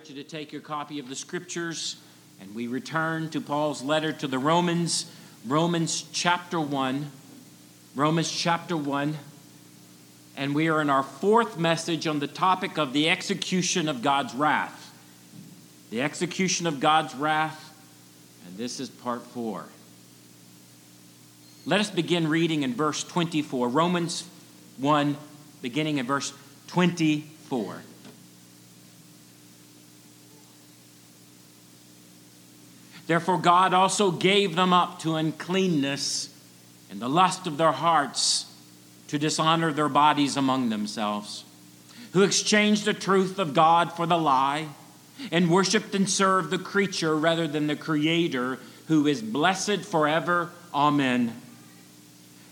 invite you to take your copy of the scriptures and we return to Paul's letter to the Romans, Romans chapter 1. Romans chapter 1. And we are in our fourth message on the topic of the execution of God's wrath. The execution of God's wrath. And this is part 4. Let us begin reading in verse 24. Romans 1, beginning in verse 24. Therefore, God also gave them up to uncleanness and the lust of their hearts to dishonor their bodies among themselves, who exchanged the truth of God for the lie and worshiped and served the creature rather than the Creator, who is blessed forever. Amen.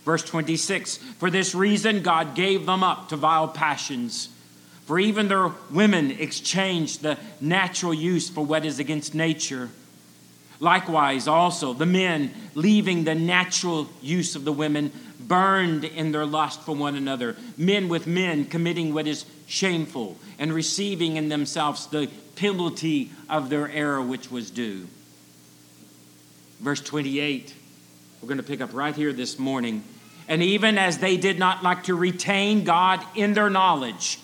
Verse 26 For this reason, God gave them up to vile passions. For even their women exchanged the natural use for what is against nature. Likewise, also, the men, leaving the natural use of the women, burned in their lust for one another, men with men committing what is shameful, and receiving in themselves the penalty of their error which was due. Verse 28, we're going to pick up right here this morning. And even as they did not like to retain God in their knowledge,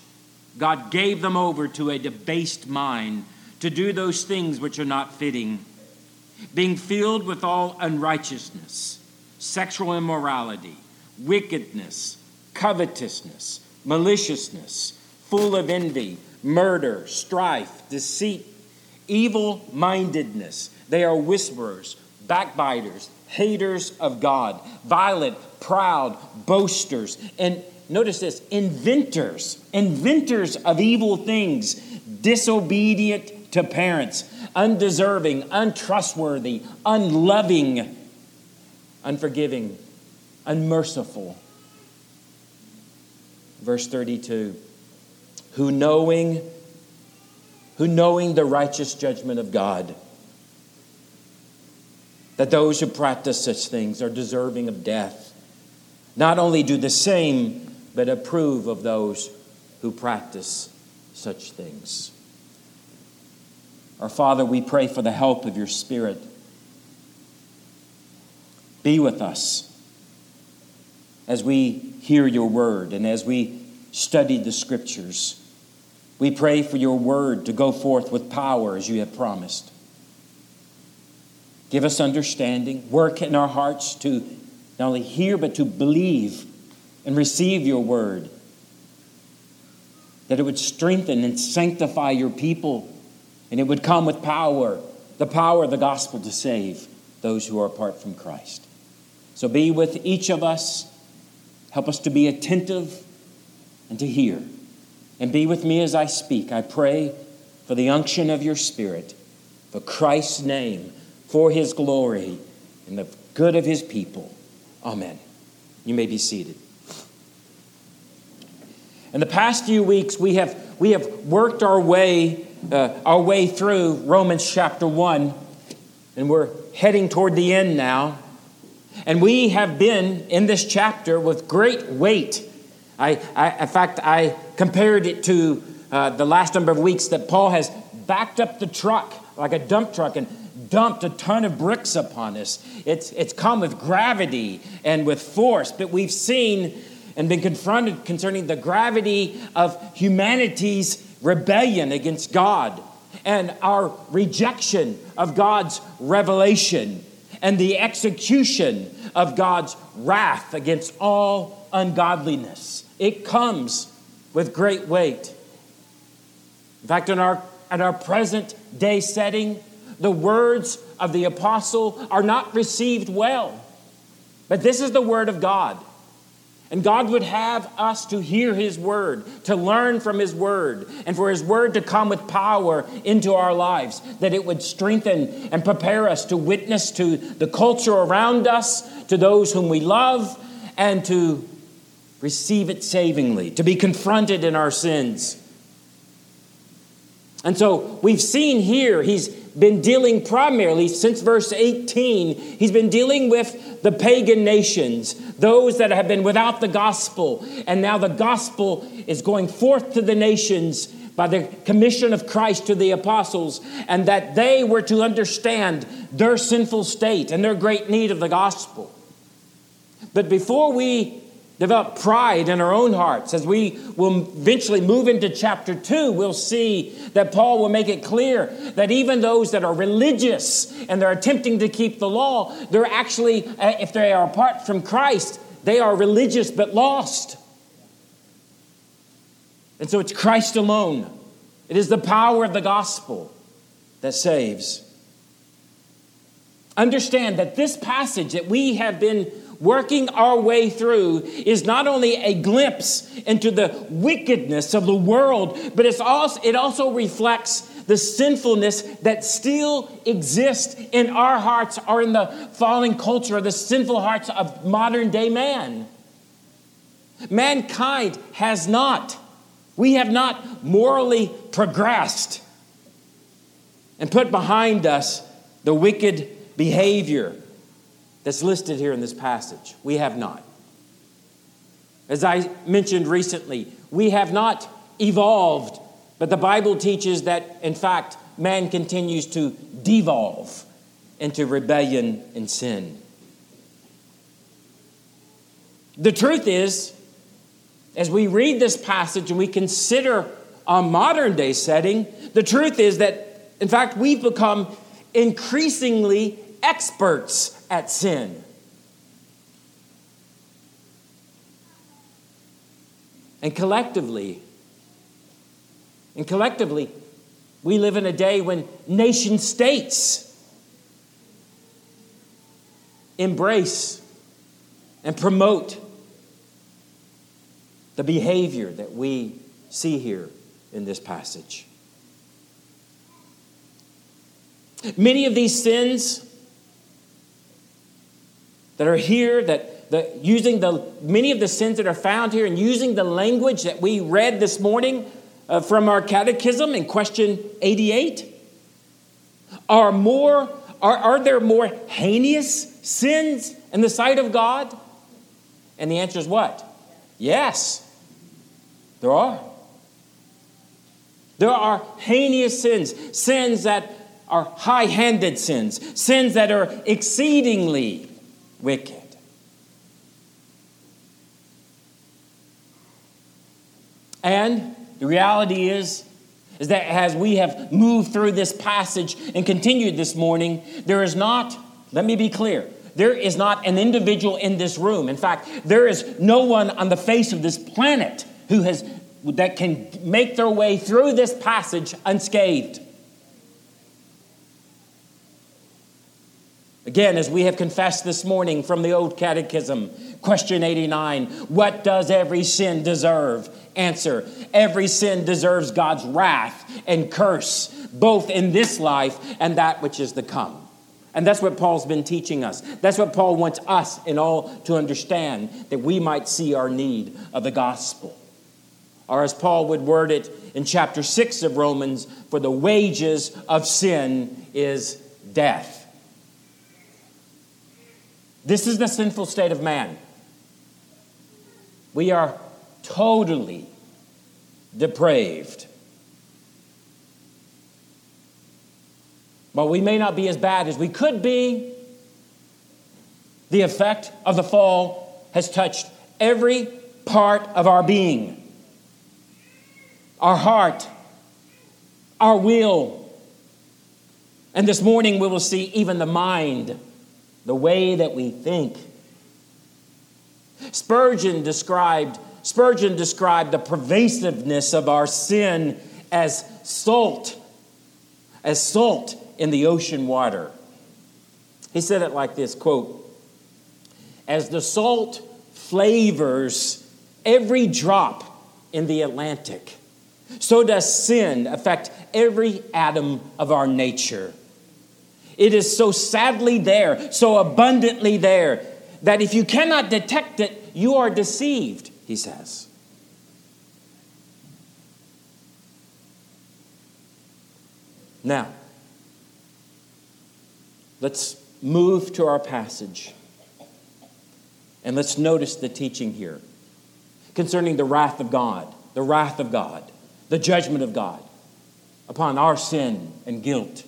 God gave them over to a debased mind to do those things which are not fitting being filled with all unrighteousness, sexual immorality, wickedness, covetousness, maliciousness, full of envy, murder, strife, deceit, evil mindedness. They are whisperers, backbiters, haters of God, violent, proud, boasters, and notice this inventors, inventors of evil things, disobedient to parents undeserving, untrustworthy, unloving, unforgiving, unmerciful. Verse 32 who knowing who knowing the righteous judgment of God that those who practice such things are deserving of death not only do the same but approve of those who practice such things our Father, we pray for the help of your Spirit. Be with us as we hear your word and as we study the scriptures. We pray for your word to go forth with power as you have promised. Give us understanding, work in our hearts to not only hear, but to believe and receive your word. That it would strengthen and sanctify your people and it would come with power, the power of the gospel to save those who are apart from Christ. So be with each of us. Help us to be attentive and to hear. And be with me as I speak. I pray for the unction of your Spirit, for Christ's name, for his glory, and the good of his people. Amen. You may be seated. In the past few weeks, we have, we have worked our way uh, our way through Romans chapter 1, and we're heading toward the end now. And we have been in this chapter with great weight. I, I in fact, I compared it to uh, the last number of weeks that Paul has backed up the truck like a dump truck and dumped a ton of bricks upon us. It's, it's come with gravity and with force, but we've seen and been confronted concerning the gravity of humanity's rebellion against God and our rejection of God's revelation and the execution of God's wrath against all ungodliness. It comes with great weight. In fact, in our, in our present day setting, the words of the apostle are not received well. But this is the word of God. And God would have us to hear His word, to learn from His word, and for His word to come with power into our lives, that it would strengthen and prepare us to witness to the culture around us, to those whom we love, and to receive it savingly, to be confronted in our sins. And so we've seen here, He's been dealing primarily since verse 18, He's been dealing with the pagan nations, those that have been without the gospel. And now the gospel is going forth to the nations by the commission of Christ to the apostles, and that they were to understand their sinful state and their great need of the gospel. But before we develop pride in our own hearts, as we will eventually move into chapter 2, we'll see that Paul will make it clear that even those that are religious and they're attempting to keep the law, they're actually, uh, if they are apart from Christ, they are religious but lost. And so it's Christ alone. It is the power of the gospel that saves. Understand that this passage that we have been working our way through is not only a glimpse into the wickedness of the world, but it's also, it also reflects the sinfulness that still exists in our hearts or in the fallen culture, the sinful hearts of modern day man. Mankind has not we have not morally progressed and put behind us the wicked behavior that's listed here in this passage. We have not. As I mentioned recently, we have not evolved, but the Bible teaches that, in fact, man continues to devolve into rebellion and sin. The truth is, as we read this passage and we consider a modern day setting, the truth is that, in fact, we've become increasingly experts at sin. And collectively, and collectively, we live in a day when nation states embrace and promote the behavior that we see here in this passage. Many of these sins that are here, that the, using the many of the sins that are found here, and using the language that we read this morning uh, from our catechism in question 88, are more are, are there more heinous sins in the sight of God? And the answer is what? Yes. There are. There are heinous sins, sins that are high handed sins, sins that are exceedingly wicked. And the reality is, is that as we have moved through this passage and continued this morning, there is not, let me be clear, there is not an individual in this room. In fact, there is no one on the face of this planet who has that can make their way through this passage unscathed. Again, as we have confessed this morning from the Old Catechism, question 89 What does every sin deserve? Answer Every sin deserves God's wrath and curse, both in this life and that which is to come. And that's what Paul's been teaching us. That's what Paul wants us in all to understand, that we might see our need of the gospel. Or as Paul would word it in chapter 6 of Romans, for the wages of sin is death. This is the sinful state of man. We are totally depraved. But we may not be as bad as we could be. The effect of the fall has touched every part of our being our heart, our will. And this morning we will see even the mind, the way that we think. Spurgeon described Spurgeon described the pervasiveness of our sin as salt, as salt in the ocean water. He said it like this quote, as the salt flavors every drop in the Atlantic, so does sin affect every atom of our nature. It is so sadly there, so abundantly there, that if you cannot detect it, you are deceived, he says. Now, let's move to our passage and let's notice the teaching here concerning the wrath of God. The wrath of God. the judgment of God upon our sin and guilt.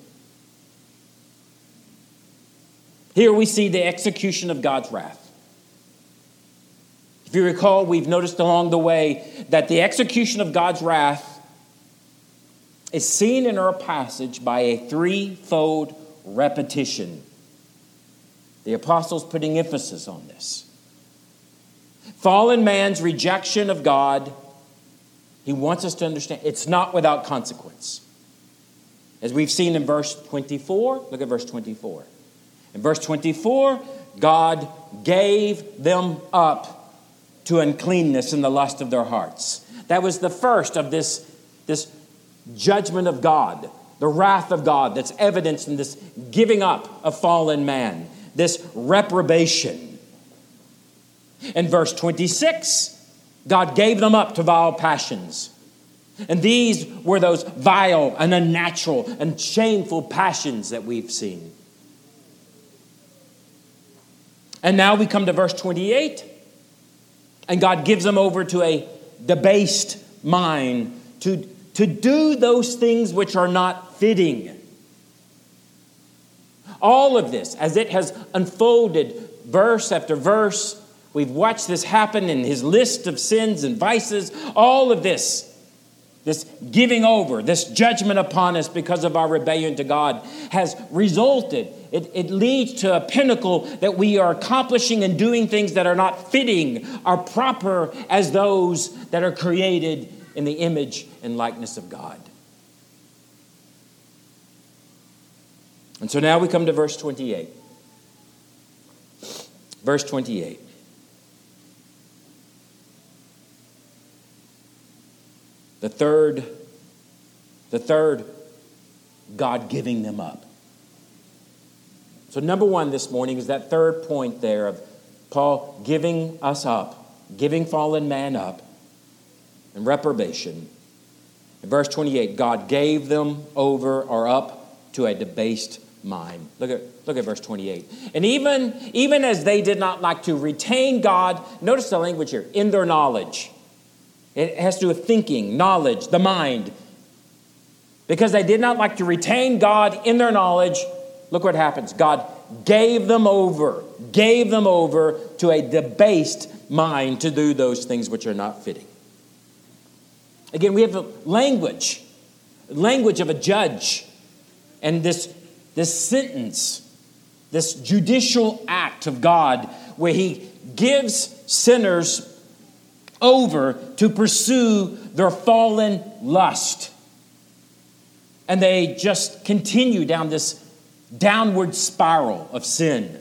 Here we see the execution of God's wrath. If you recall, we've noticed along the way that the execution of God's wrath is seen in our passage by a threefold repetition. The apostles putting emphasis on this. Fallen man's rejection of God, he wants us to understand it's not without consequence. As we've seen in verse 24, look at verse 24. In verse 24, God gave them up to uncleanness in the lust of their hearts. That was the first of this, this judgment of God, the wrath of God that's evidenced in this giving up of fallen man, this reprobation. In verse 26, God gave them up to vile passions. And these were those vile and unnatural and shameful passions that we've seen. And now we come to verse 28, and God gives them over to a debased mind to to do those things which are not fitting. All of this, as it has unfolded verse after verse, we've watched this happen in his list of sins and vices. All of this, this giving over, this judgment upon us because of our rebellion to God, has resulted. It, it leads to a pinnacle that we are accomplishing and doing things that are not fitting, are proper as those that are created in the image and likeness of God. And so now we come to verse 28. Verse 28. The third, the third, God giving them up. So, number one this morning is that third point there of Paul giving us up, giving fallen man up and reprobation. In verse 28, God gave them over or up to a debased mind. Look at, look at verse 28. And even, even as they did not like to retain God, notice the language here, in their knowledge. It has to do with thinking, knowledge, the mind. Because they did not like to retain God in their knowledge, look what happens. God gave them over, gave them over to a debased mind to do those things which are not fitting. Again, we have the language, language of a judge, and this, this sentence, this judicial act of God where he gives sinners over to pursue their fallen lust. And they just continue down this downward spiral of sin.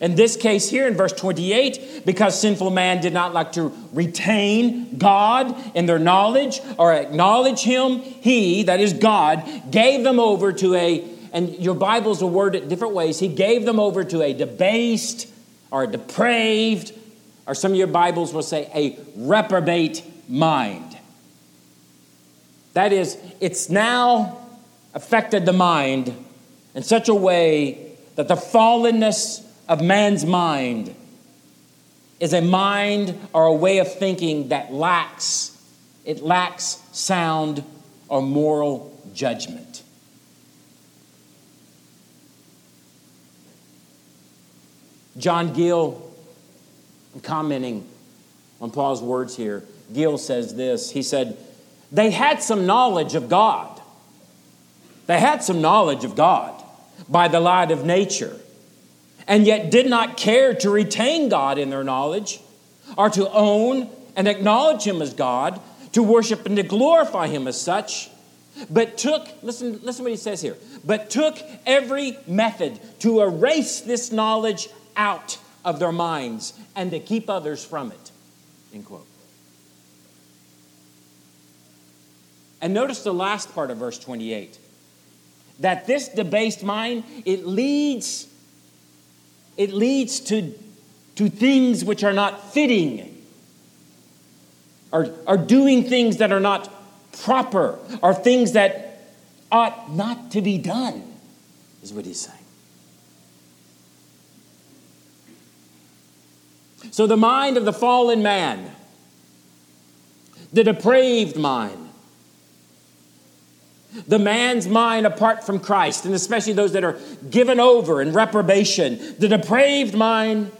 In this case, here in verse 28, because sinful man did not like to retain God in their knowledge or acknowledge Him, He, that is God, gave them over to a, and your Bibles will word it different ways, He gave them over to a debased or a depraved, or some of your Bibles will say a reprobate mind. That is, it's now affected the mind in such a way that the fallenness of man's mind is a mind or a way of thinking that lacks it lacks sound or moral judgment john gill commenting on paul's words here gill says this. He said they had some knowledge of god. They had some knowledge of god by the light of nature and yet did not care to retain God in their knowledge, or to own and acknowledge Him as God, to worship and to glorify Him as such, but took, listen, listen what he says here, but took every method to erase this knowledge out of their minds and to keep others from it. End quote. And notice the last part of verse 28 that this debased mind, it leads it leads to, to things which are not fitting, or, or doing things that are not proper, or things that ought not to be done, is what he's saying. So the mind of the fallen man the depraved mind. The man's mind apart from Christ, and especially those that are given over in reprobation. The depraved mind,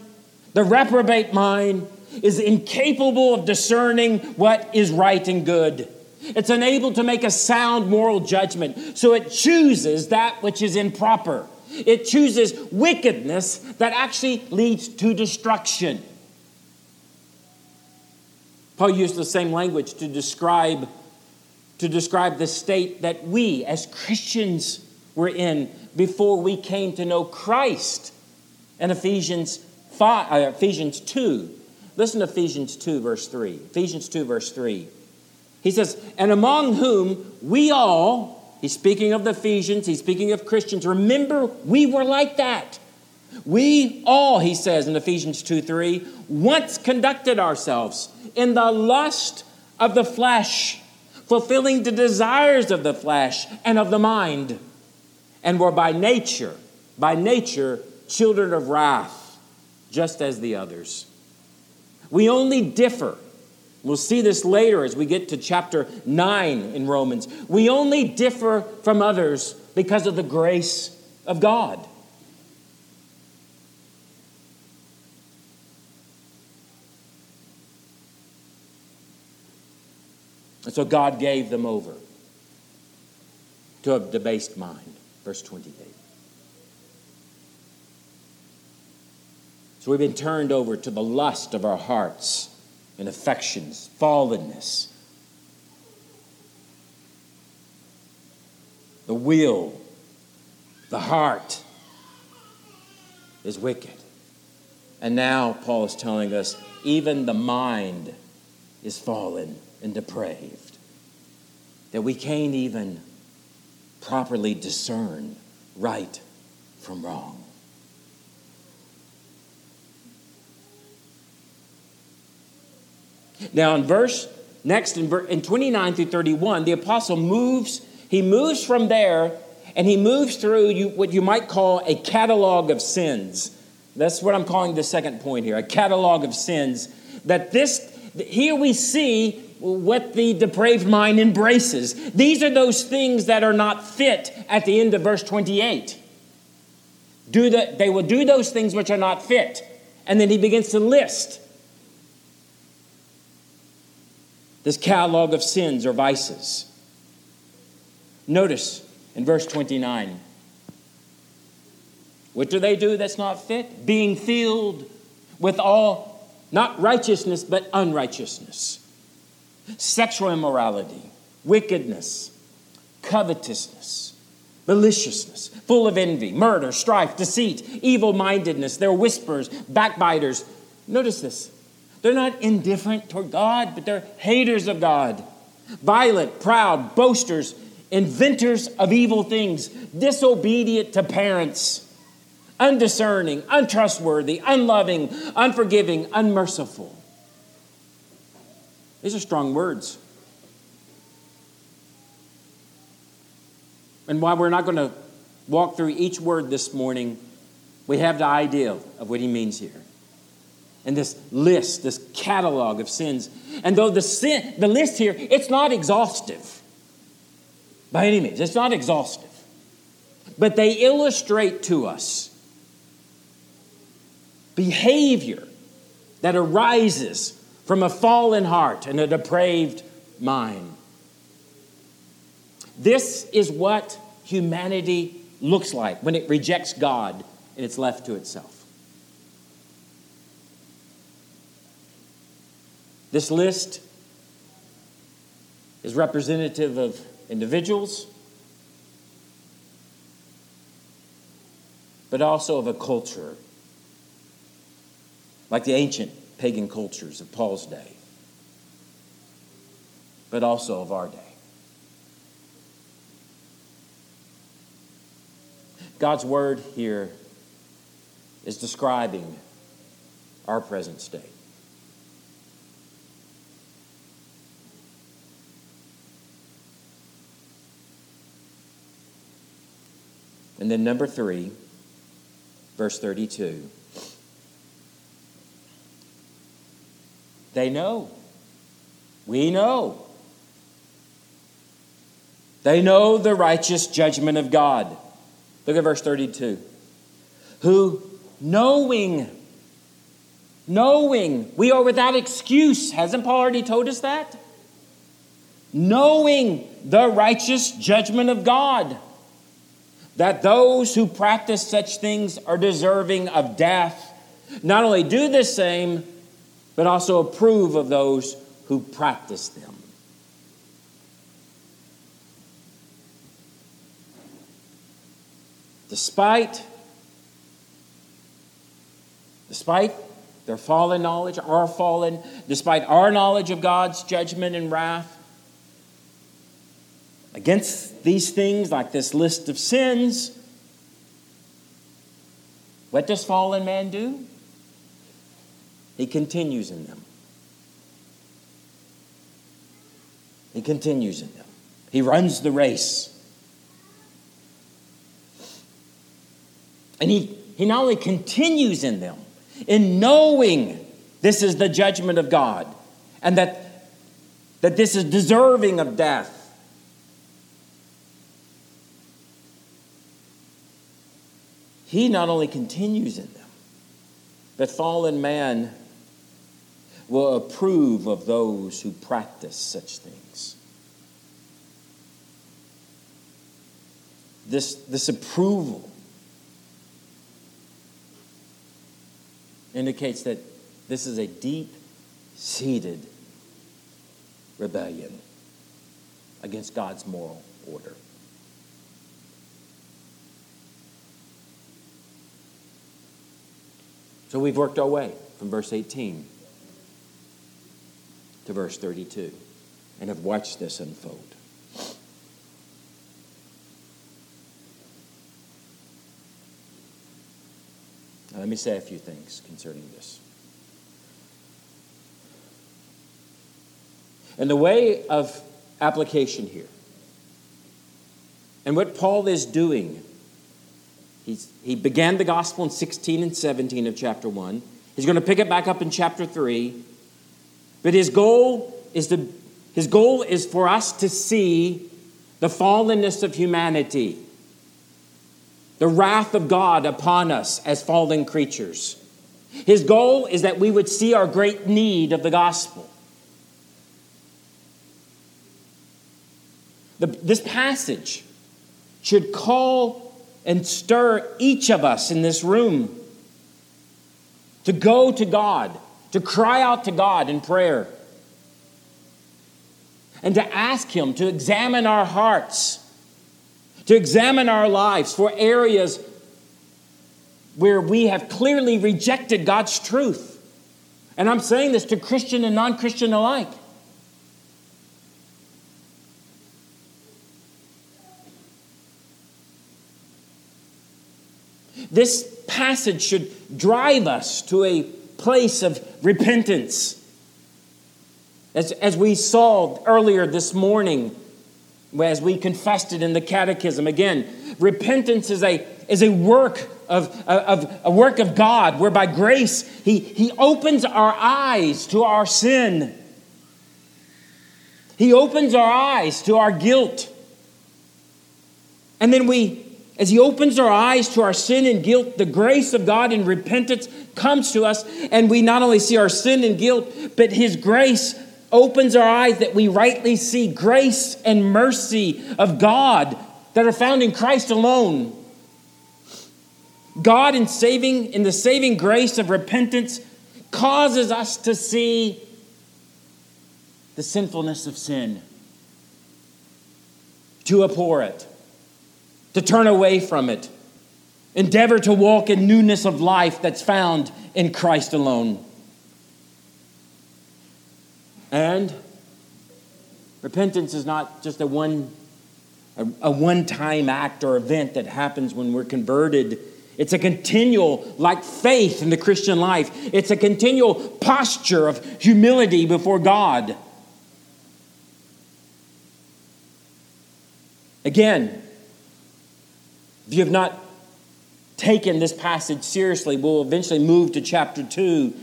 the reprobate mind, is incapable of discerning what is right and good. It's unable to make a sound moral judgment, so it chooses that which is improper. It chooses wickedness that actually leads to destruction. Paul used the same language to describe, to describe the state that we as Christians were in before we came to know Christ in Ephesians, 5, uh, Ephesians 2. Listen to Ephesians 2, verse 3. Ephesians 2, verse 3. He says, And among whom we all, he's speaking of the Ephesians, he's speaking of Christians. Remember, we were like that. We all, he says in Ephesians 2 3, once conducted ourselves in the lust of the flesh, fulfilling the desires of the flesh and of the mind, and were by nature, by nature, children of wrath, just as the others. We only differ. We'll see this later as we get to chapter 9 in Romans. We only differ from others because of the grace of God. And so God gave them over to a debased mind. Verse 28. So we've been turned over to the lust of our hearts and affections, fallenness, the will, the heart is wicked. And now Paul is telling us even the mind is fallen and depraved, that we can't even properly discern right from wrong. Now, in verse next in, in 29 through 31, the apostle moves, he moves from there and he moves through you, what you might call a catalog of sins. That's what I'm calling the second point here a catalog of sins. That this, here we see what the depraved mind embraces. These are those things that are not fit at the end of verse 28. Do the, they will do those things which are not fit. And then he begins to list this catalog of sins or vices. Notice in verse 29 what do they do that's not fit? Being filled with all, not righteousness, but unrighteousness sexual immorality, wickedness, covetousness, maliciousness, full of envy, murder, strife, deceit, evil mindedness. They're whisperers, backbiters. Notice this. They're not indifferent toward God, but they're haters of God. Violent, proud, boasters, inventors of evil things, disobedient to parents, undiscerning, untrustworthy, unloving, unforgiving, unmerciful. These are strong words. And while we're not going to walk through each word this morning, we have the idea of what he means here. And this list, this catalog of sins. And though the sin, the list here, it's not exhaustive by any means. It's not exhaustive. But they illustrate to us behavior that arises from a fallen heart and a depraved mind. This is what humanity looks like when it rejects God and it's left to itself. This list is representative of individuals, but also of a culture, like the ancient pagan cultures of Paul's day, but also of our day. God's word here is describing our present state. And then, number three, verse 32. They know. We know. They know the righteous judgment of God. Look at verse 32. Who, knowing, knowing, we are without excuse. Hasn't Paul already told us that? Knowing the righteous judgment of God, that those who practice such things are deserving of death, not only do the same, but also approve of those who practice them. Despite, despite their fallen knowledge, our fallen, despite our knowledge of God's judgment and wrath, against these things, like this list of sins, what does fallen man do? He continues in them. He continues in them. He runs the race. And he, he not only continues in them, in knowing this is the judgment of God and that, that this is deserving of death. He not only continues in them, but fallen man will approve of those who practice such things. This, this approval indicates that this is a deep seated rebellion against God's moral order. So we've worked our way from verse 18 to verse 32 and have watched this unfold. Now, let me say a few things concerning this. And the way of application here, and what Paul is doing, he's, he began the gospel in 16 and 17 of chapter 1. He's going to pick it back up in chapter 3. But his goal is to, his goal is for us to see the fallenness of humanity the wrath of God upon us as fallen creatures. His goal is that we would see our great need of the gospel. The, this passage should call and stir each of us in this room to go to God, to cry out to God in prayer, and to ask Him to examine our hearts to examine our lives for areas where we have clearly rejected God's truth. And I'm saying this to Christian and non Christian alike. This passage should drive us to a place of repentance. As, as we saw earlier this morning, as we confessed it in the catechism again repentance is a is a work of, of a work of god where by grace he he opens our eyes to our sin he opens our eyes to our guilt and then we as he opens our eyes to our sin and guilt the grace of god in repentance comes to us and we not only see our sin and guilt but his grace opens our eyes that we rightly see grace and mercy of God that are found in Christ alone. God in saving in the saving grace of repentance causes us to see the sinfulness of sin, to abhor it, to turn away from it, endeavor to walk in newness of life that's found in Christ alone. And repentance is not just a one a, a one-time act or event that happens when we're converted. It's a continual, like faith in the Christian life, it's a continual posture of humility before God. Again, if you have not taken this passage seriously, we'll eventually move to chapter 2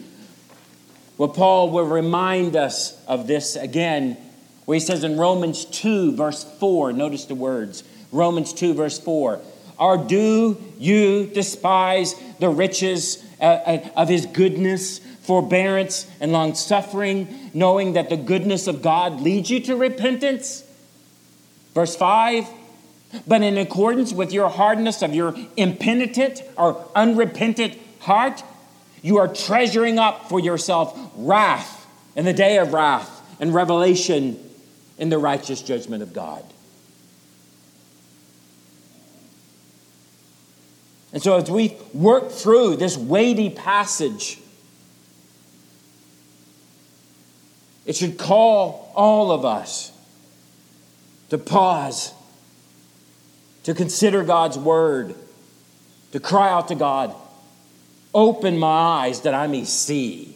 where Paul will remind us of this again, where he says in Romans 2, verse 4, notice the words Romans 2, verse 4. Or do you despise the riches uh, uh, of his goodness, forbearance, and long suffering, knowing that the goodness of God leads you to repentance? Verse 5 But in accordance with your hardness of your impenitent or unrepentant heart, you are treasuring up for yourself wrath in the day of wrath and revelation in the righteous judgment of God. And so, as we work through this weighty passage, it should call all of us to pause, to consider God's word, to cry out to God, open my eyes that I may see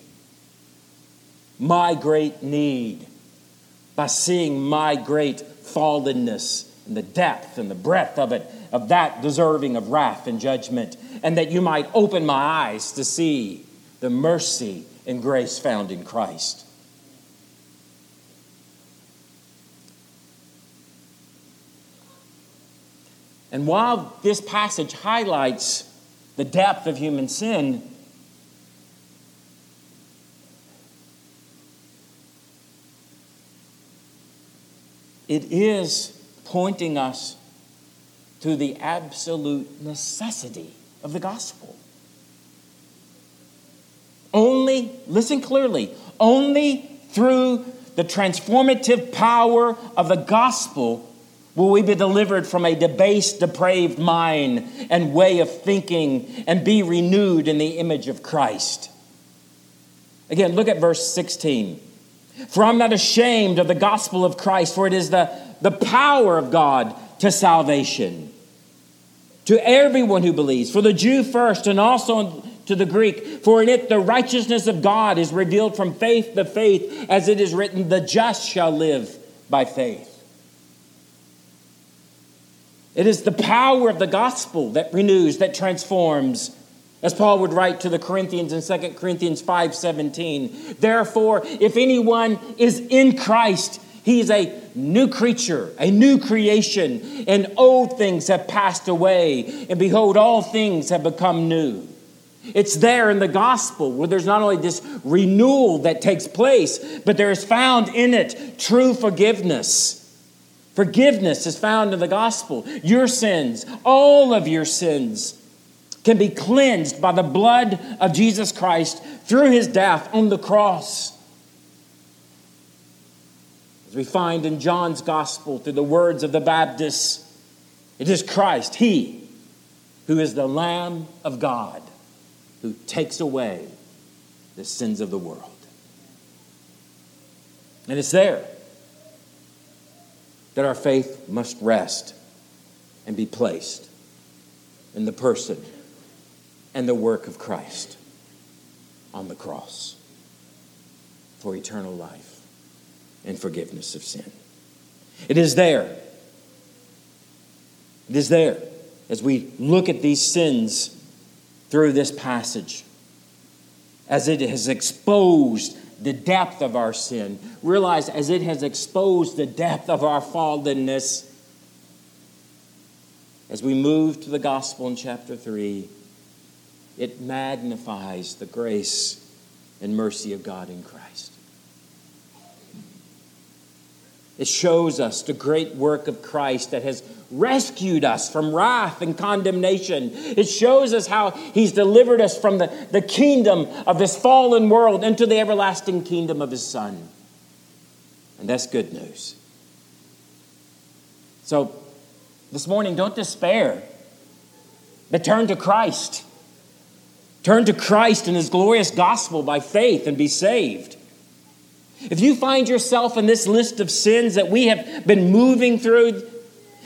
my great need by seeing my great fallenness and the depth and the breadth of it of that deserving of wrath and judgment, and that you might open my eyes to see the mercy and grace found in Christ. And while this passage highlights the depth of human sin, it is pointing us to the absolute necessity of the gospel. Only, listen clearly, only through the transformative power of the gospel will we be delivered from a debased, depraved mind and way of thinking and be renewed in the image of Christ. Again, look at verse 16. For I'm not ashamed of the gospel of Christ, for it is the, the power of God to salvation to everyone who believes, for the Jew first and also to the Greek. For in it the righteousness of God is revealed from faith to faith, as it is written, the just shall live by faith. It is the power of the gospel that renews, that transforms. As Paul would write to the Corinthians in 2 Corinthians 5:17, therefore if anyone is in Christ, he is a new creature, a new creation, and old things have passed away, and behold, all things have become new. It's there in the gospel where there's not only this renewal that takes place, but there is found in it true forgiveness. Forgiveness is found in the gospel. Your sins, all of your sins, can be cleansed by the blood of Jesus Christ through his death on the cross. As we find in John's gospel through the words of the Baptist, it is Christ, He, who is the Lamb of God, who takes away the sins of the world. And it's there that our faith must rest and be placed in the person and the work of Christ on the cross for eternal life and forgiveness of sin. It is there. It is there as we look at these sins through this passage, as it has exposed the depth of our sin. Realize as it has exposed the depth of our fallenness, as we move to the gospel in chapter 3, it magnifies the grace and mercy of God in Christ. It shows us the great work of Christ that has rescued us from wrath and condemnation. It shows us how He's delivered us from the, the kingdom of this fallen world into the everlasting kingdom of His Son. And that's good news. So, this morning, don't despair, but turn to Christ. Turn to Christ and His glorious gospel by faith and be saved. If you find yourself in this list of sins that we have been moving through,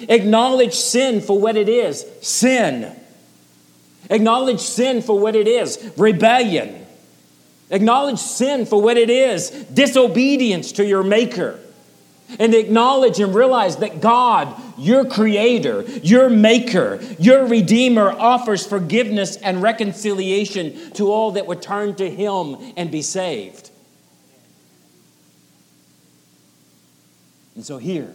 acknowledge sin for what it is sin. Acknowledge sin for what it is rebellion. Acknowledge sin for what it is disobedience to your Maker. And acknowledge and realize that God, your Creator, your Maker, your Redeemer, offers forgiveness and reconciliation to all that would turn to Him and be saved. And so here,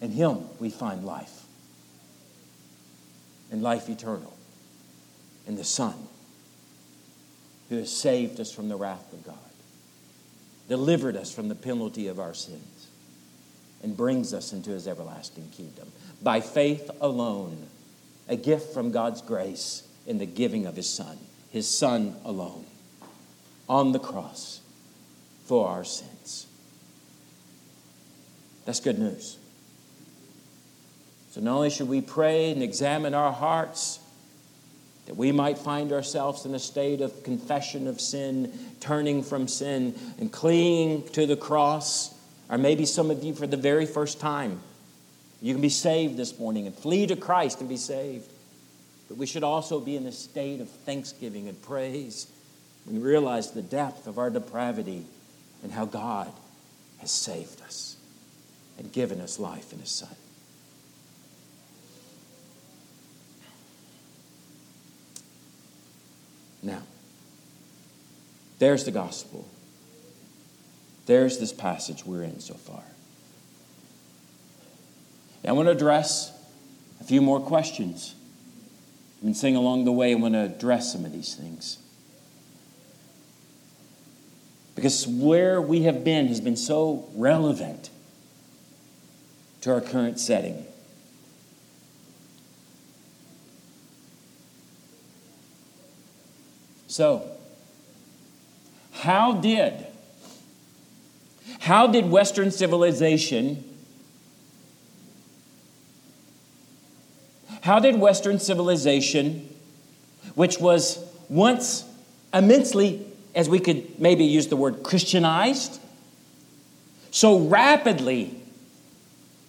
in Him, we find life. And life eternal. In the Son who has saved us from the wrath of God, delivered us from the penalty of our sins, and brings us into His everlasting kingdom. By faith alone, a gift from God's grace in the giving of His Son, His Son alone, on the cross for our sins. That's good news. So, not only should we pray and examine our hearts, that we might find ourselves in a state of confession of sin, turning from sin, and clinging to the cross, or maybe some of you for the very first time. You can be saved this morning and flee to Christ and be saved. But we should also be in a state of thanksgiving and praise when we realize the depth of our depravity and how God has saved us and given us life in His Son. Now, there's the gospel. There's this passage we're in so far. I want to address a few more questions. And sing along the way, I want to address some of these things. Because where we have been has been so relevant to our current setting. So, how did how did western civilization how did western civilization which was once immensely as we could maybe use the word christianized so rapidly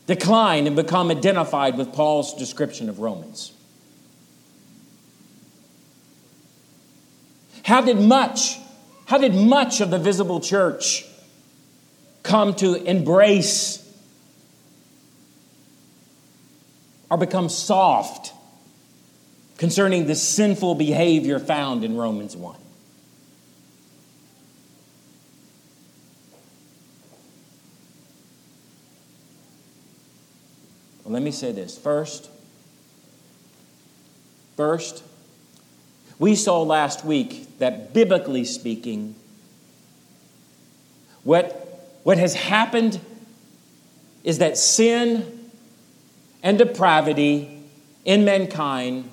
decline and become identified with Paul's description of Romans How did much, how did much of the visible church come to embrace or become soft concerning the sinful behavior found in Romans 1? Well, let me say this. First, first, we saw last week that biblically speaking, what, what has happened is that sin and depravity in mankind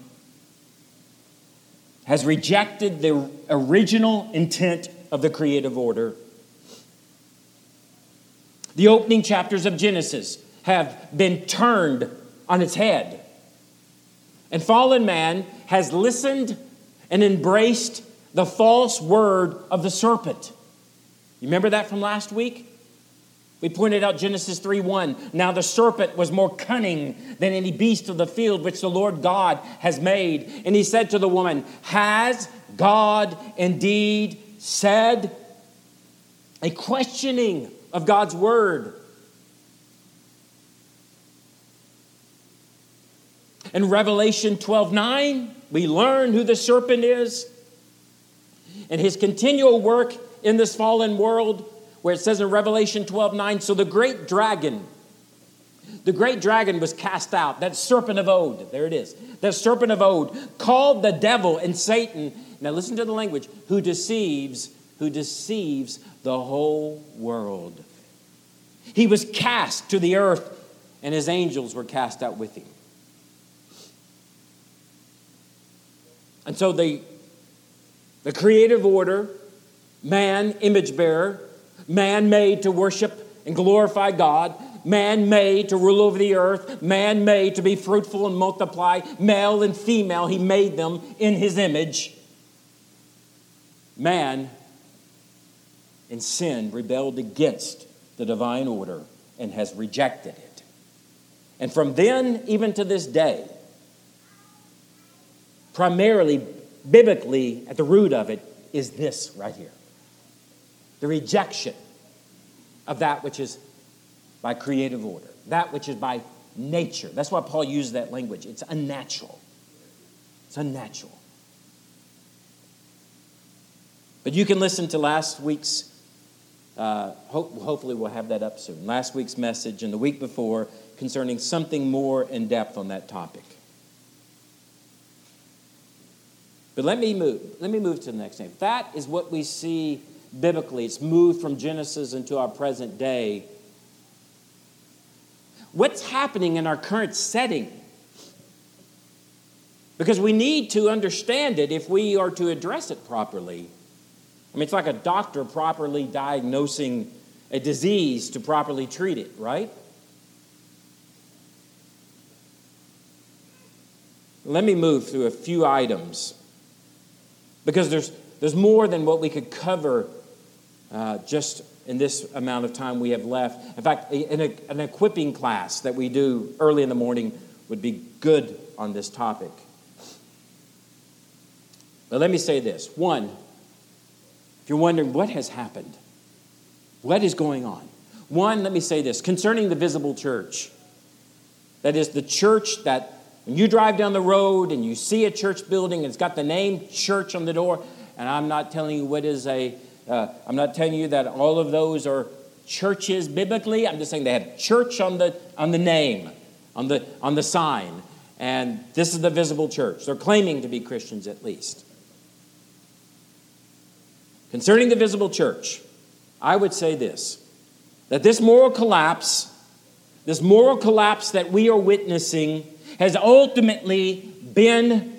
has rejected the original intent of the creative order. The opening chapters of Genesis have been turned on its head. And fallen man has listened and embraced the false word of the serpent. You remember that from last week? We pointed out Genesis 3 1. Now the serpent was more cunning than any beast of the field which the Lord God has made. And he said to the woman, Has God indeed said? A questioning of God's word. In Revelation 12 9, we learn who the serpent is and his continual work in this fallen world, where it says in Revelation 12 9, so the great dragon, the great dragon was cast out, that serpent of old, there it is, that serpent of old, called the devil and Satan. Now listen to the language, who deceives, who deceives the whole world. He was cast to the earth, and his angels were cast out with him. And so the, the creative order, man, image bearer, man made to worship and glorify God, man made to rule over the earth, man made to be fruitful and multiply, male and female, he made them in his image. Man in sin rebelled against the divine order and has rejected it. And from then, even to this day, primarily, biblically, at the root of it is this right here the rejection of that which is by creative order, that which is by nature. That's why Paul uses that language. It's unnatural. It's unnatural. But you can listen to last week's Uh, hope, hopefully, we'll have that up soon. Last week's message and the week before concerning something more in depth on that topic. But let me move. Let me move to the next thing. That is what we see biblically. It's moved from Genesis into our present day. What's happening in our current setting? Because we need to understand it if we are to address it properly. I mean, it's like a doctor properly diagnosing a disease to properly treat it, right? Let me move through a few items because there's, there's more than what we could cover uh, just in this amount of time we have left. In fact, an, an equipping class that we do early in the morning would be good on this topic. But let me say this one, if you're wondering what has happened, what is going on? One, let me say this concerning the visible church. That is the church that when you drive down the road and you see a church building, it's got the name church on the door, and I'm not telling you what is a, uh, I'm not telling you that all of those are churches biblically. I'm just saying they have church on the, on the name, on the, on the sign. And this is the visible church. They're claiming to be Christians at least. Concerning the visible church, I would say this that this moral collapse, this moral collapse that we are witnessing, has ultimately been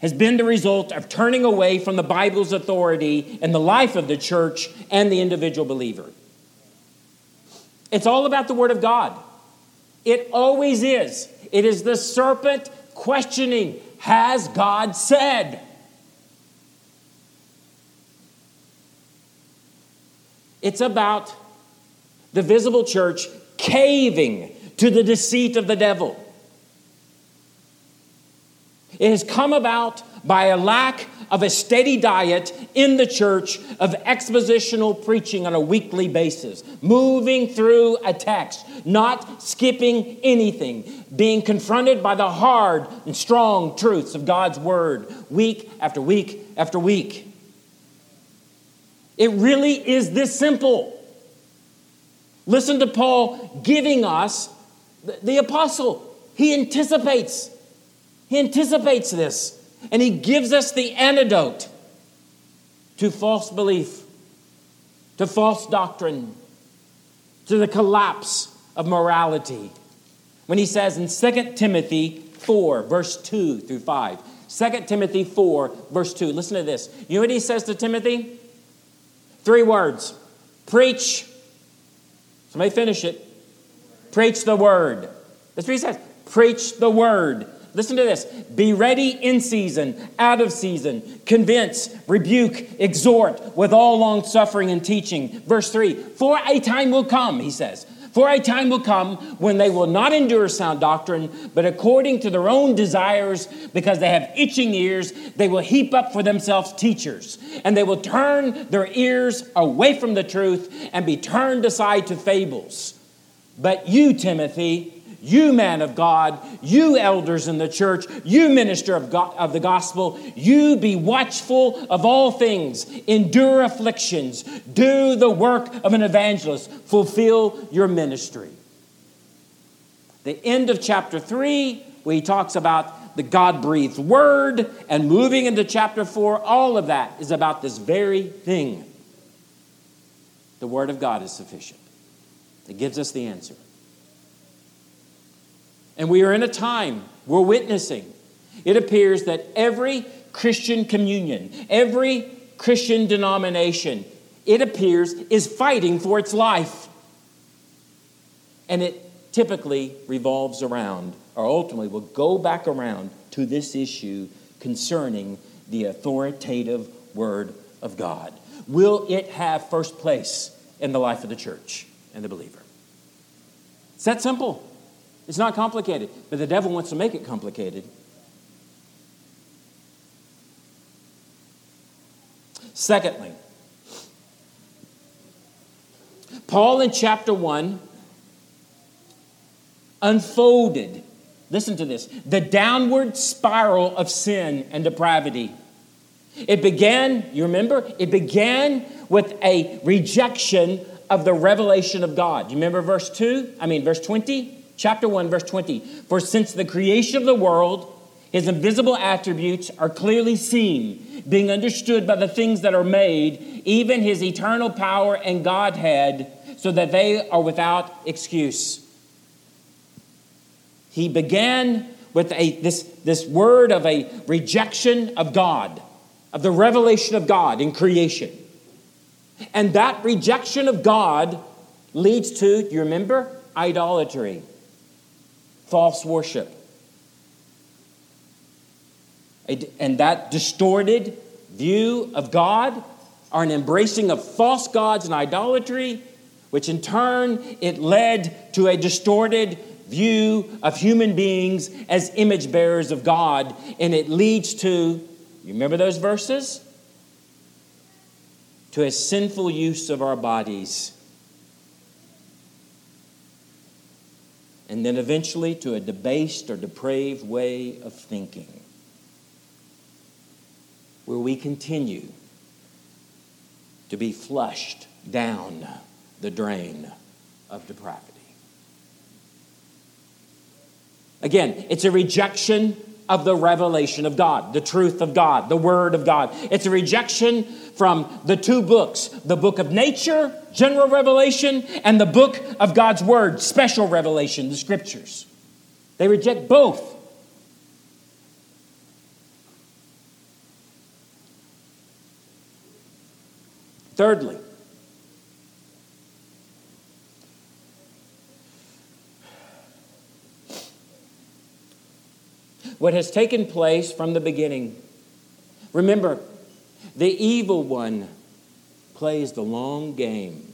has been the result of turning away from the Bible's authority in the life of the church and the individual believer. It's all about the Word of God. It always is. It is the serpent questioning Has God said? It's about the visible church caving to the deceit of the devil. It has come about by a lack of a steady diet in the church of expositional preaching on a weekly basis, moving through a text, not skipping anything, being confronted by the hard and strong truths of God's word week after week after week. It really is this simple. Listen to Paul giving us the, apostle. He anticipates. He anticipates this. And he gives us the antidote to false belief, to false doctrine, to the collapse of morality. When he says in 2 Timothy 4, verse 2 through 5, 2 Timothy 4, verse 2, listen to this. You know what he says to Timothy? Three words preach. Somebody finish it. Preach the word. That's what he says. Preach the word. Listen to this. Be ready in season, out of season. Convince, rebuke, exhort with all long suffering and teaching. Verse 3 For a time will come, he says, for a time will come when they will not endure sound doctrine, but according to their own desires, because they have itching ears, they will heap up for themselves teachers. And they will turn their ears away from the truth and be turned aside to fables. But you, Timothy, you man of God, you elders in the church, you minister of, God, of the gospel, you be watchful of all things, endure afflictions, do the work of an evangelist, fulfill your ministry. The end of chapter 3, where he talks about the God breathed word, and moving into chapter 4, all of that is about this very thing. The word of God is sufficient, it gives us the answer. And we are in a time, we're witnessing. It appears that every Christian communion, every Christian denomination, it appears, is fighting for its life. And it typically revolves around, or ultimately will go back around to this issue concerning the authoritative Word of God. Will it have first place in the life of the church and the believer? It's that simple. It's not complicated, but the devil wants to make it complicated. Secondly, Paul in chapter 1 unfolded, listen to this, the downward spiral of sin and depravity. It began, you remember? It began with a rejection of the revelation of God. You remember verse 2? I mean, verse 20? Chapter 1, verse 20. For since the creation of the world, his invisible attributes are clearly seen, being understood by the things that are made, even his eternal power and Godhead, so that they are without excuse. He began with a, this, this word of a rejection of God, of the revelation of God in creation. And that rejection of God leads to, do you remember? Idolatry, false worship. And that distorted view of God are an embracing of false gods and idolatry, which in turn it led to a distorted view of human beings as image bearers of God. And it leads to, you remember those verses? To a sinful use of our bodies. And then eventually to a debased or depraved way of thinking where we continue to be flushed down the drain of depravity. Again, it's a rejection of the revelation of God, the truth of God, the Word of God. It's a rejection from the two books the book of nature, general revelation, and the book of God's Word, special revelation, the Scriptures. They reject both. Thirdly, what has taken place from the beginning. Remember, the evil one plays the long game.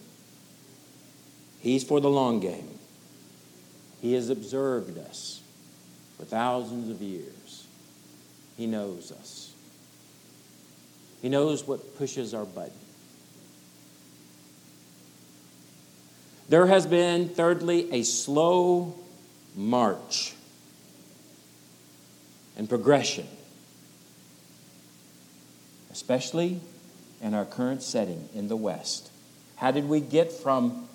He's for the long game. He has observed us for thousands of years. He knows us. He knows what pushes our button. There has been, thirdly, a slow march and progression, especially in our current setting in the West. How did we get from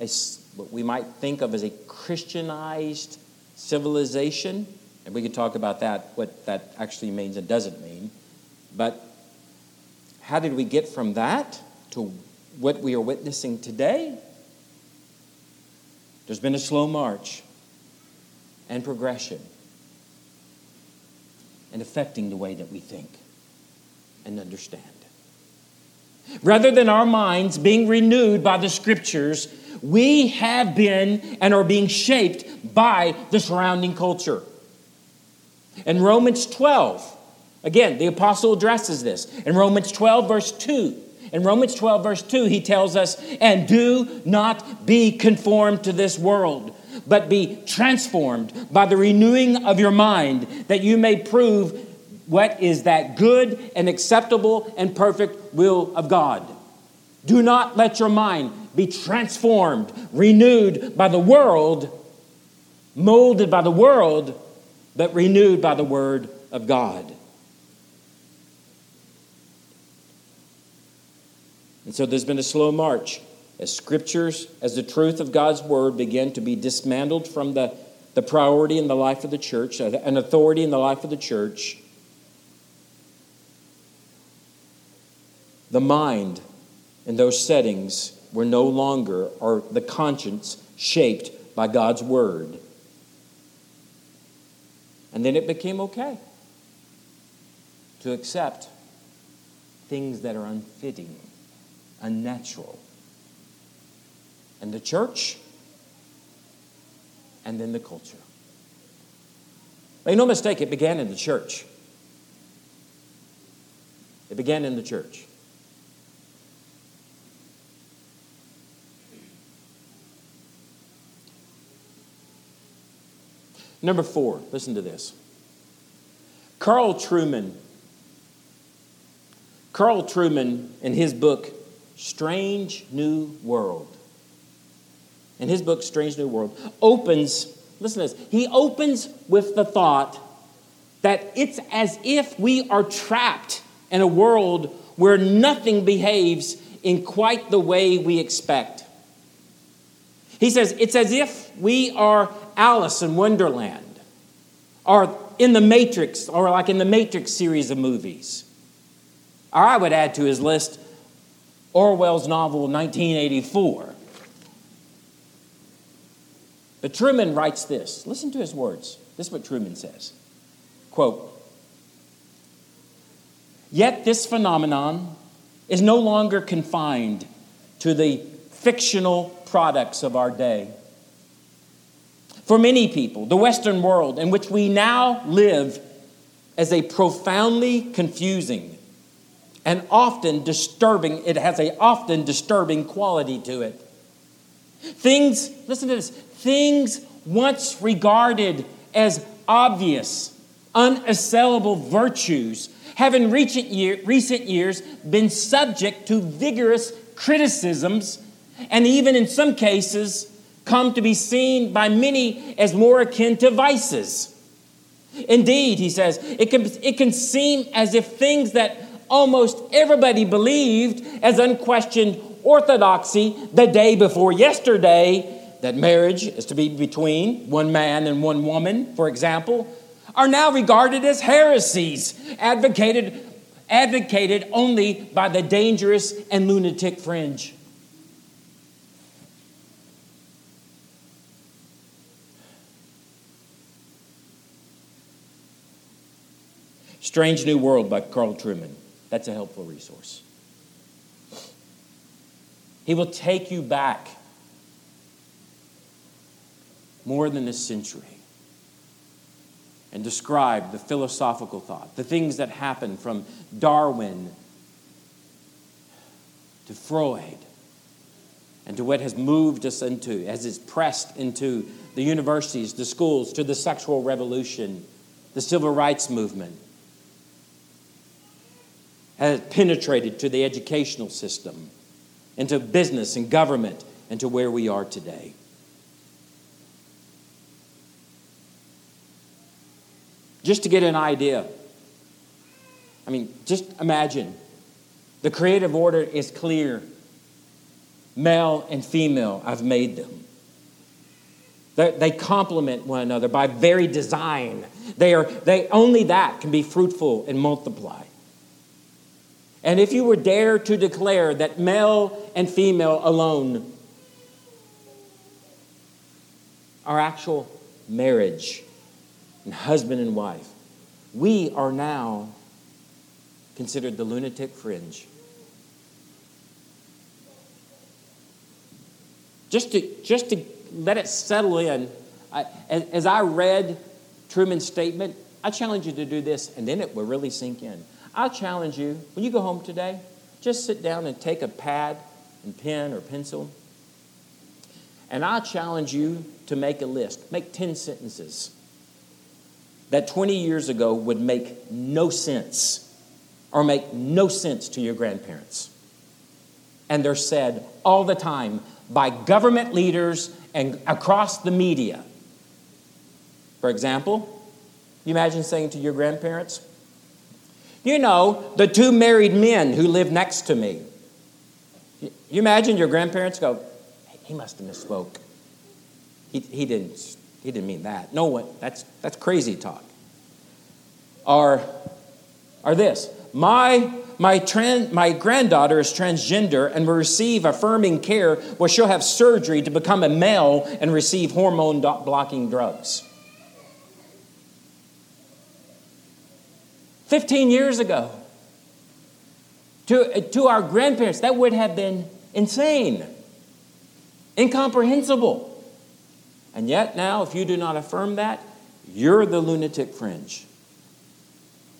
a, what we might think of as a Christianized civilization? And we could talk about that, what that actually means and doesn't mean. But how did we get from that to what we are witnessing today? There's been a slow march and progression and affecting the way that we think and understand. Rather than our minds being renewed by the scriptures, we have been and are being shaped by the surrounding culture. In Romans 12, again, the apostle addresses this. In Romans 12, verse 2, in Romans 12, verse 2, he tells us, And do not be conformed to this world, but be transformed by the renewing of your mind, that you may prove what is that good and acceptable and perfect will of God. Do not let your mind be transformed, renewed by the world, molded by the world, but renewed by the word of God. And so there's been a slow march as scriptures, as the truth of God's word begin to be dismantled from the, the priority in the life of the church, uh, an authority in the life of the church. The mind in those settings were no longer, or the conscience shaped by God's word. And then it became okay to accept things that are unfitting unnatural. And the church, and then the culture. Make no mistake, it began in the church. It began in the church. Number four, listen to this. Carl Trueman. Carl Trueman, in his book, Strange New World. In his book, Strange New World, opens, listen to this, he opens with the thought that it's as if we are trapped in a world where nothing behaves in quite the way we expect. He says it's as if we are Alice in Wonderland or in the Matrix or like in the Matrix series of movies. Or I would add to his list Orwell's novel 1984. But Trueman writes this. Listen to his words. This is what Trueman says. Quote, Yet this phenomenon is no longer confined to the fictional products of our day. For many people, the Western world in which we now live as a profoundly confusing and often disturbing, it has a often disturbing quality to it. Things, listen to this, things once regarded as obvious, unassailable virtues have in recent, year, recent years been subject to vigorous criticisms and even in some cases come to be seen by many as more akin to vices. Indeed, he says, it can, it can seem as if things that almost everybody believed as unquestioned orthodoxy the day before yesterday, that marriage is to be between one man and one woman, for example, are now regarded as heresies, advocated, advocated only by the dangerous and lunatic fringe. Strange New World by Carl Trueman. That's a helpful resource. He will take you back more than a century and describe the philosophical thought, the things that happened from Darwin to Freud and to what has moved us into, as it's pressed into the universities, the schools, to the sexual revolution, the civil rights movement, has penetrated to the educational system, into business and government, and to where we are today. Just to get an idea. I mean, just imagine the creative order is clear male and female, I've made them. They complement one another by very design. They are, they, only that can be fruitful and multiply. And if you were dare to declare that male and female alone are actual marriage, and husband and wife. We are now considered the lunatic fringe. Just to, just to let it settle in, I, as, as I read Trueman's statement, I challenge you to do this, and then it will really sink in. I challenge you, when you go home today, just sit down and take a pad and pen or pencil. And I challenge you to make a list. Make 10 sentences that 20 years ago would make no sense or make no sense to your grandparents. And they're said all the time by government leaders and across the media. For example, you imagine saying to your grandparents, You know, the two married men who live next to me. You imagine your grandparents go, He must have misspoke. He, he didn't he didn't mean that. No one, that's, that's crazy talk. Are, are this my, my, trans, my granddaughter is transgender and will receive affirming care where she'll have surgery to become a male and receive hormone blocking drugs. 15 years ago, to, to our grandparents, that would have been insane, incomprehensible. And yet, now, if you do not affirm that, you're the lunatic fringe.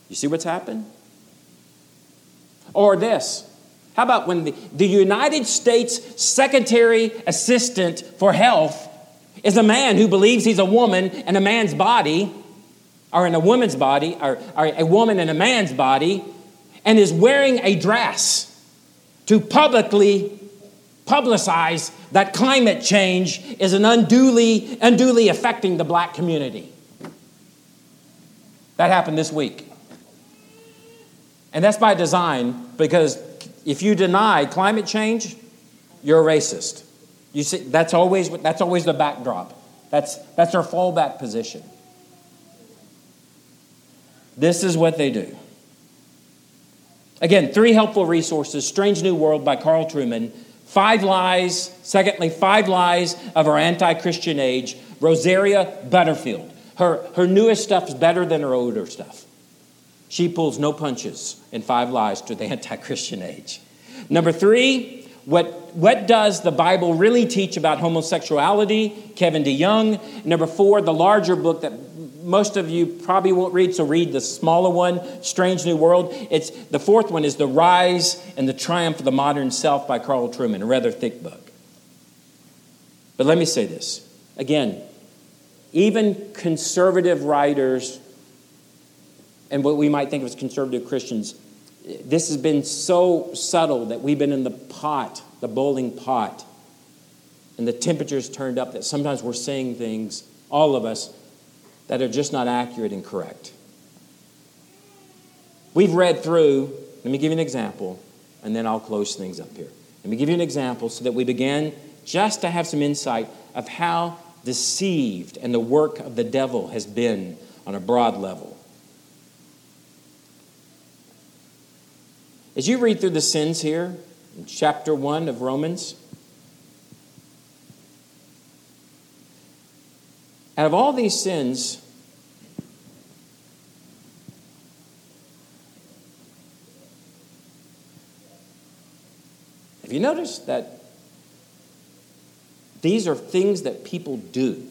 You see what's happened? Or this. How about when the, the United States Secretary Assistant for Health is a man who believes he's a woman in a man's body, or in a woman's body, or, or a woman in a man's body, and is wearing a dress to publicly publicize that climate change is an unduly, unduly affecting the black community. That happened this week. And that's by design because if you deny climate change, you're a racist. You see, that's always, that's always the backdrop. That's, that's our fallback position. This is what they do. Again, three helpful resources Strange New World by Carl Trueman, Five Lies, secondly, Five Lies of Our Anti Christian Age, Rosaria Butterfield. Her, her newest stuff is better than her older stuff. She pulls no punches in Five Lies to the Anti Christian Age. Number three, what, what does the Bible really teach about homosexuality? Kevin DeYoung. Number four, the larger book that most of you probably won't read, so read the smaller one, Strange New World. It's the fourth one is The Rise and the Triumph of the Modern Self by Carl Trueman, a rather thick book. But let me say this. Again, even conservative writers and what we might think of as conservative Christians, this has been so subtle that we've been in the pot, the boiling pot, and the temperature's turned up that sometimes we're saying things, all of us, that are just not accurate and correct. We've read through, let me give you an example, and then I'll close things up here. Let me give you an example so that we begin just to have some insight of how deceived and the work of the devil has been on a broad level. As you read through the sins here in chapter 1 of Romans, Out of all these sins, have you noticed that these are things that people do?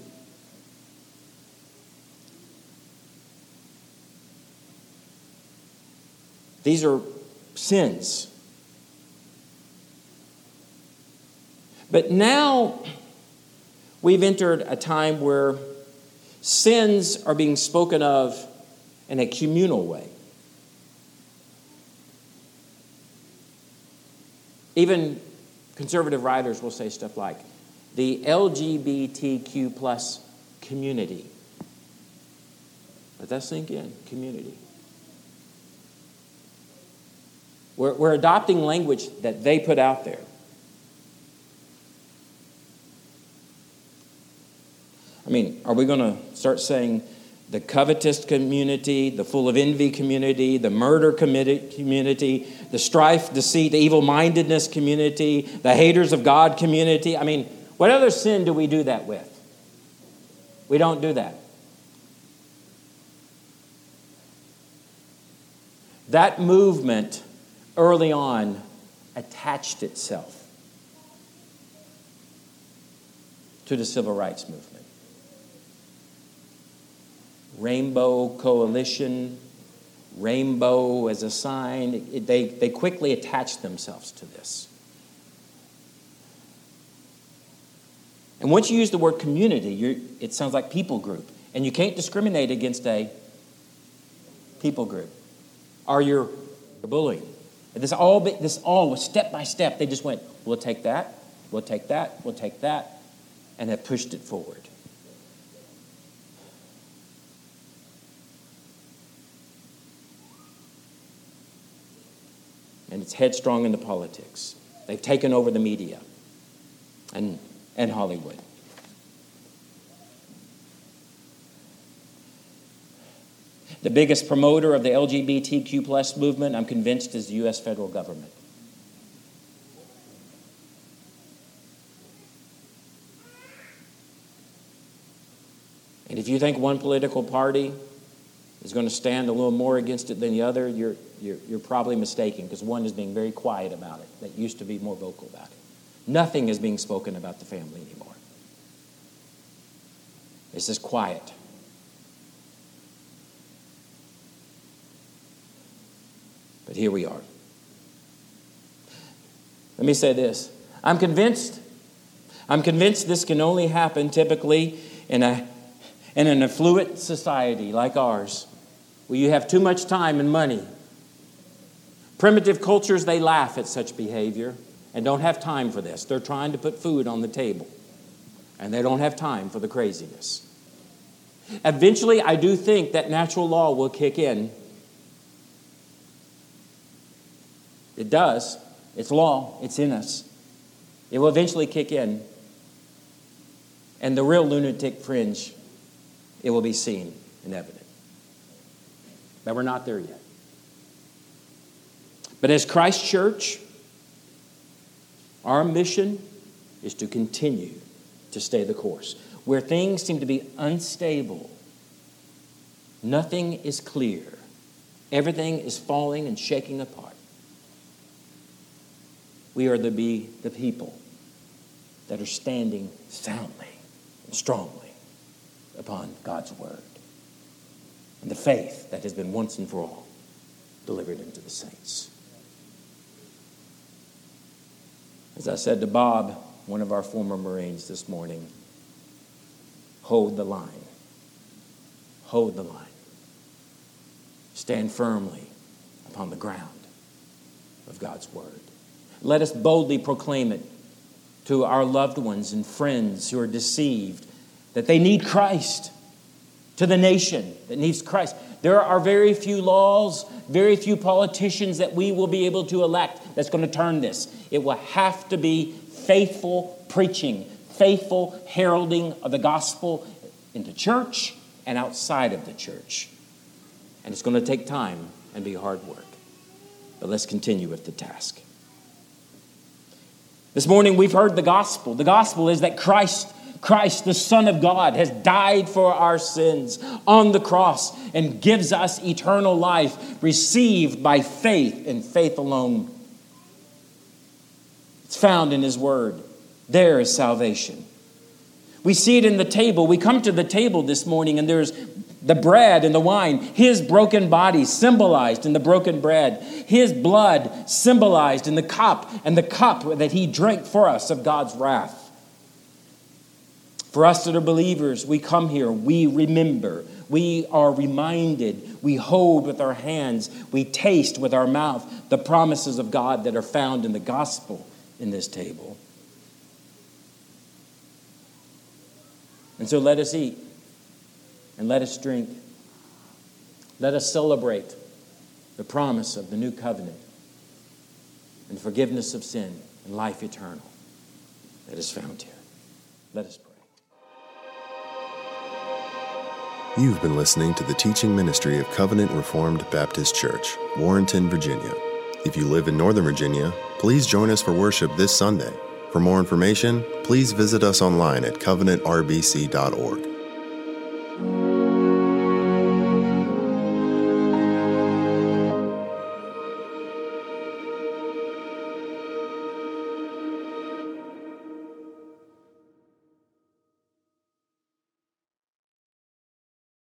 These are sins. But now we've entered a time where Sins are being spoken of in a communal way. Even conservative writers will say stuff like the LGBTQ plus community. Let that sink in community. We're, we're adopting language that they put out there. I mean, are we going to start saying the covetous community, the full of envy community, the murder committed community, the strife, deceit, the evil mindedness community, the haters of God community? I mean, what other sin do we do that with? We don't do that. That movement early on attached itself to the civil rights movement. Rainbow Coalition, rainbow as a sign. It, they, they quickly attached themselves to this. And once you use the word community, it sounds like people group. And you can't discriminate against a people group Are you're bullying. This all, this all was step by step. They just went, we'll take that, we'll take that, we'll take that, and have pushed it forward. and it's headstrong into politics. They've taken over the media and, and Hollywood. The biggest promoter of the LGBTQ plus movement, I'm convinced, is the U.S. federal government. And if you think one political party is going to stand a little more against it than the other, you're, you're, you're probably mistaken because one is being very quiet about it that used to be more vocal about it. Nothing is being spoken about the family anymore. It's just quiet. But here we are. Let me say this I'm convinced, I'm convinced this can only happen typically in, a, in an affluent society like ours where you have too much time and money. Primitive cultures, they laugh at such behavior and don't have time for this. They're trying to put food on the table, and they don't have time for the craziness. Eventually, I do think that natural law will kick in. It does. It's law, it's in us. It will eventually kick in. And the real lunatic fringe, it will be seen and evident. But we're not there yet. But as Christ Church, our mission is to continue to stay the course. Where things seem to be unstable, nothing is clear, everything is falling and shaking apart. We are to be the people that are standing soundly and strongly upon God's word and the faith that has been once and for all delivered into the saints. As I said to Bob, one of our former Marines this morning, hold the line. Hold the line. Stand firmly upon the ground of God's word. Let us boldly proclaim it to our loved ones and friends who are deceived that they need Christ, to the nation that needs Christ. There are very few laws, very few politicians that we will be able to elect that's going to turn this. It will have to be faithful preaching, faithful heralding of the gospel in the church and outside of the church. And it's going to take time and be hard work. But let's continue with the task. This morning we've heard the gospel. The gospel is that Christ Christ, the Son of God, has died for our sins on the cross and gives us eternal life received by faith and faith alone. It's found in His Word. There is salvation. We see it in the table. We come to the table this morning, and there's the bread and the wine, his broken body symbolized in the broken bread, his blood symbolized in the cup, and the cup that he drank for us of God's wrath. For us that are believers, we come here, we remember, we are reminded, we hold with our hands, we taste with our mouth the promises of God that are found in the gospel in this table. And so let us eat and let us drink. Let us celebrate the promise of the new covenant and forgiveness of sin and life eternal that is found here. Let us pray. You've been listening to the teaching ministry of Covenant Reformed Baptist Church, Warrenton, Virginia. If you live in Northern Virginia, please join us for worship this Sunday. For more information, please visit us online at covenantrbc.org.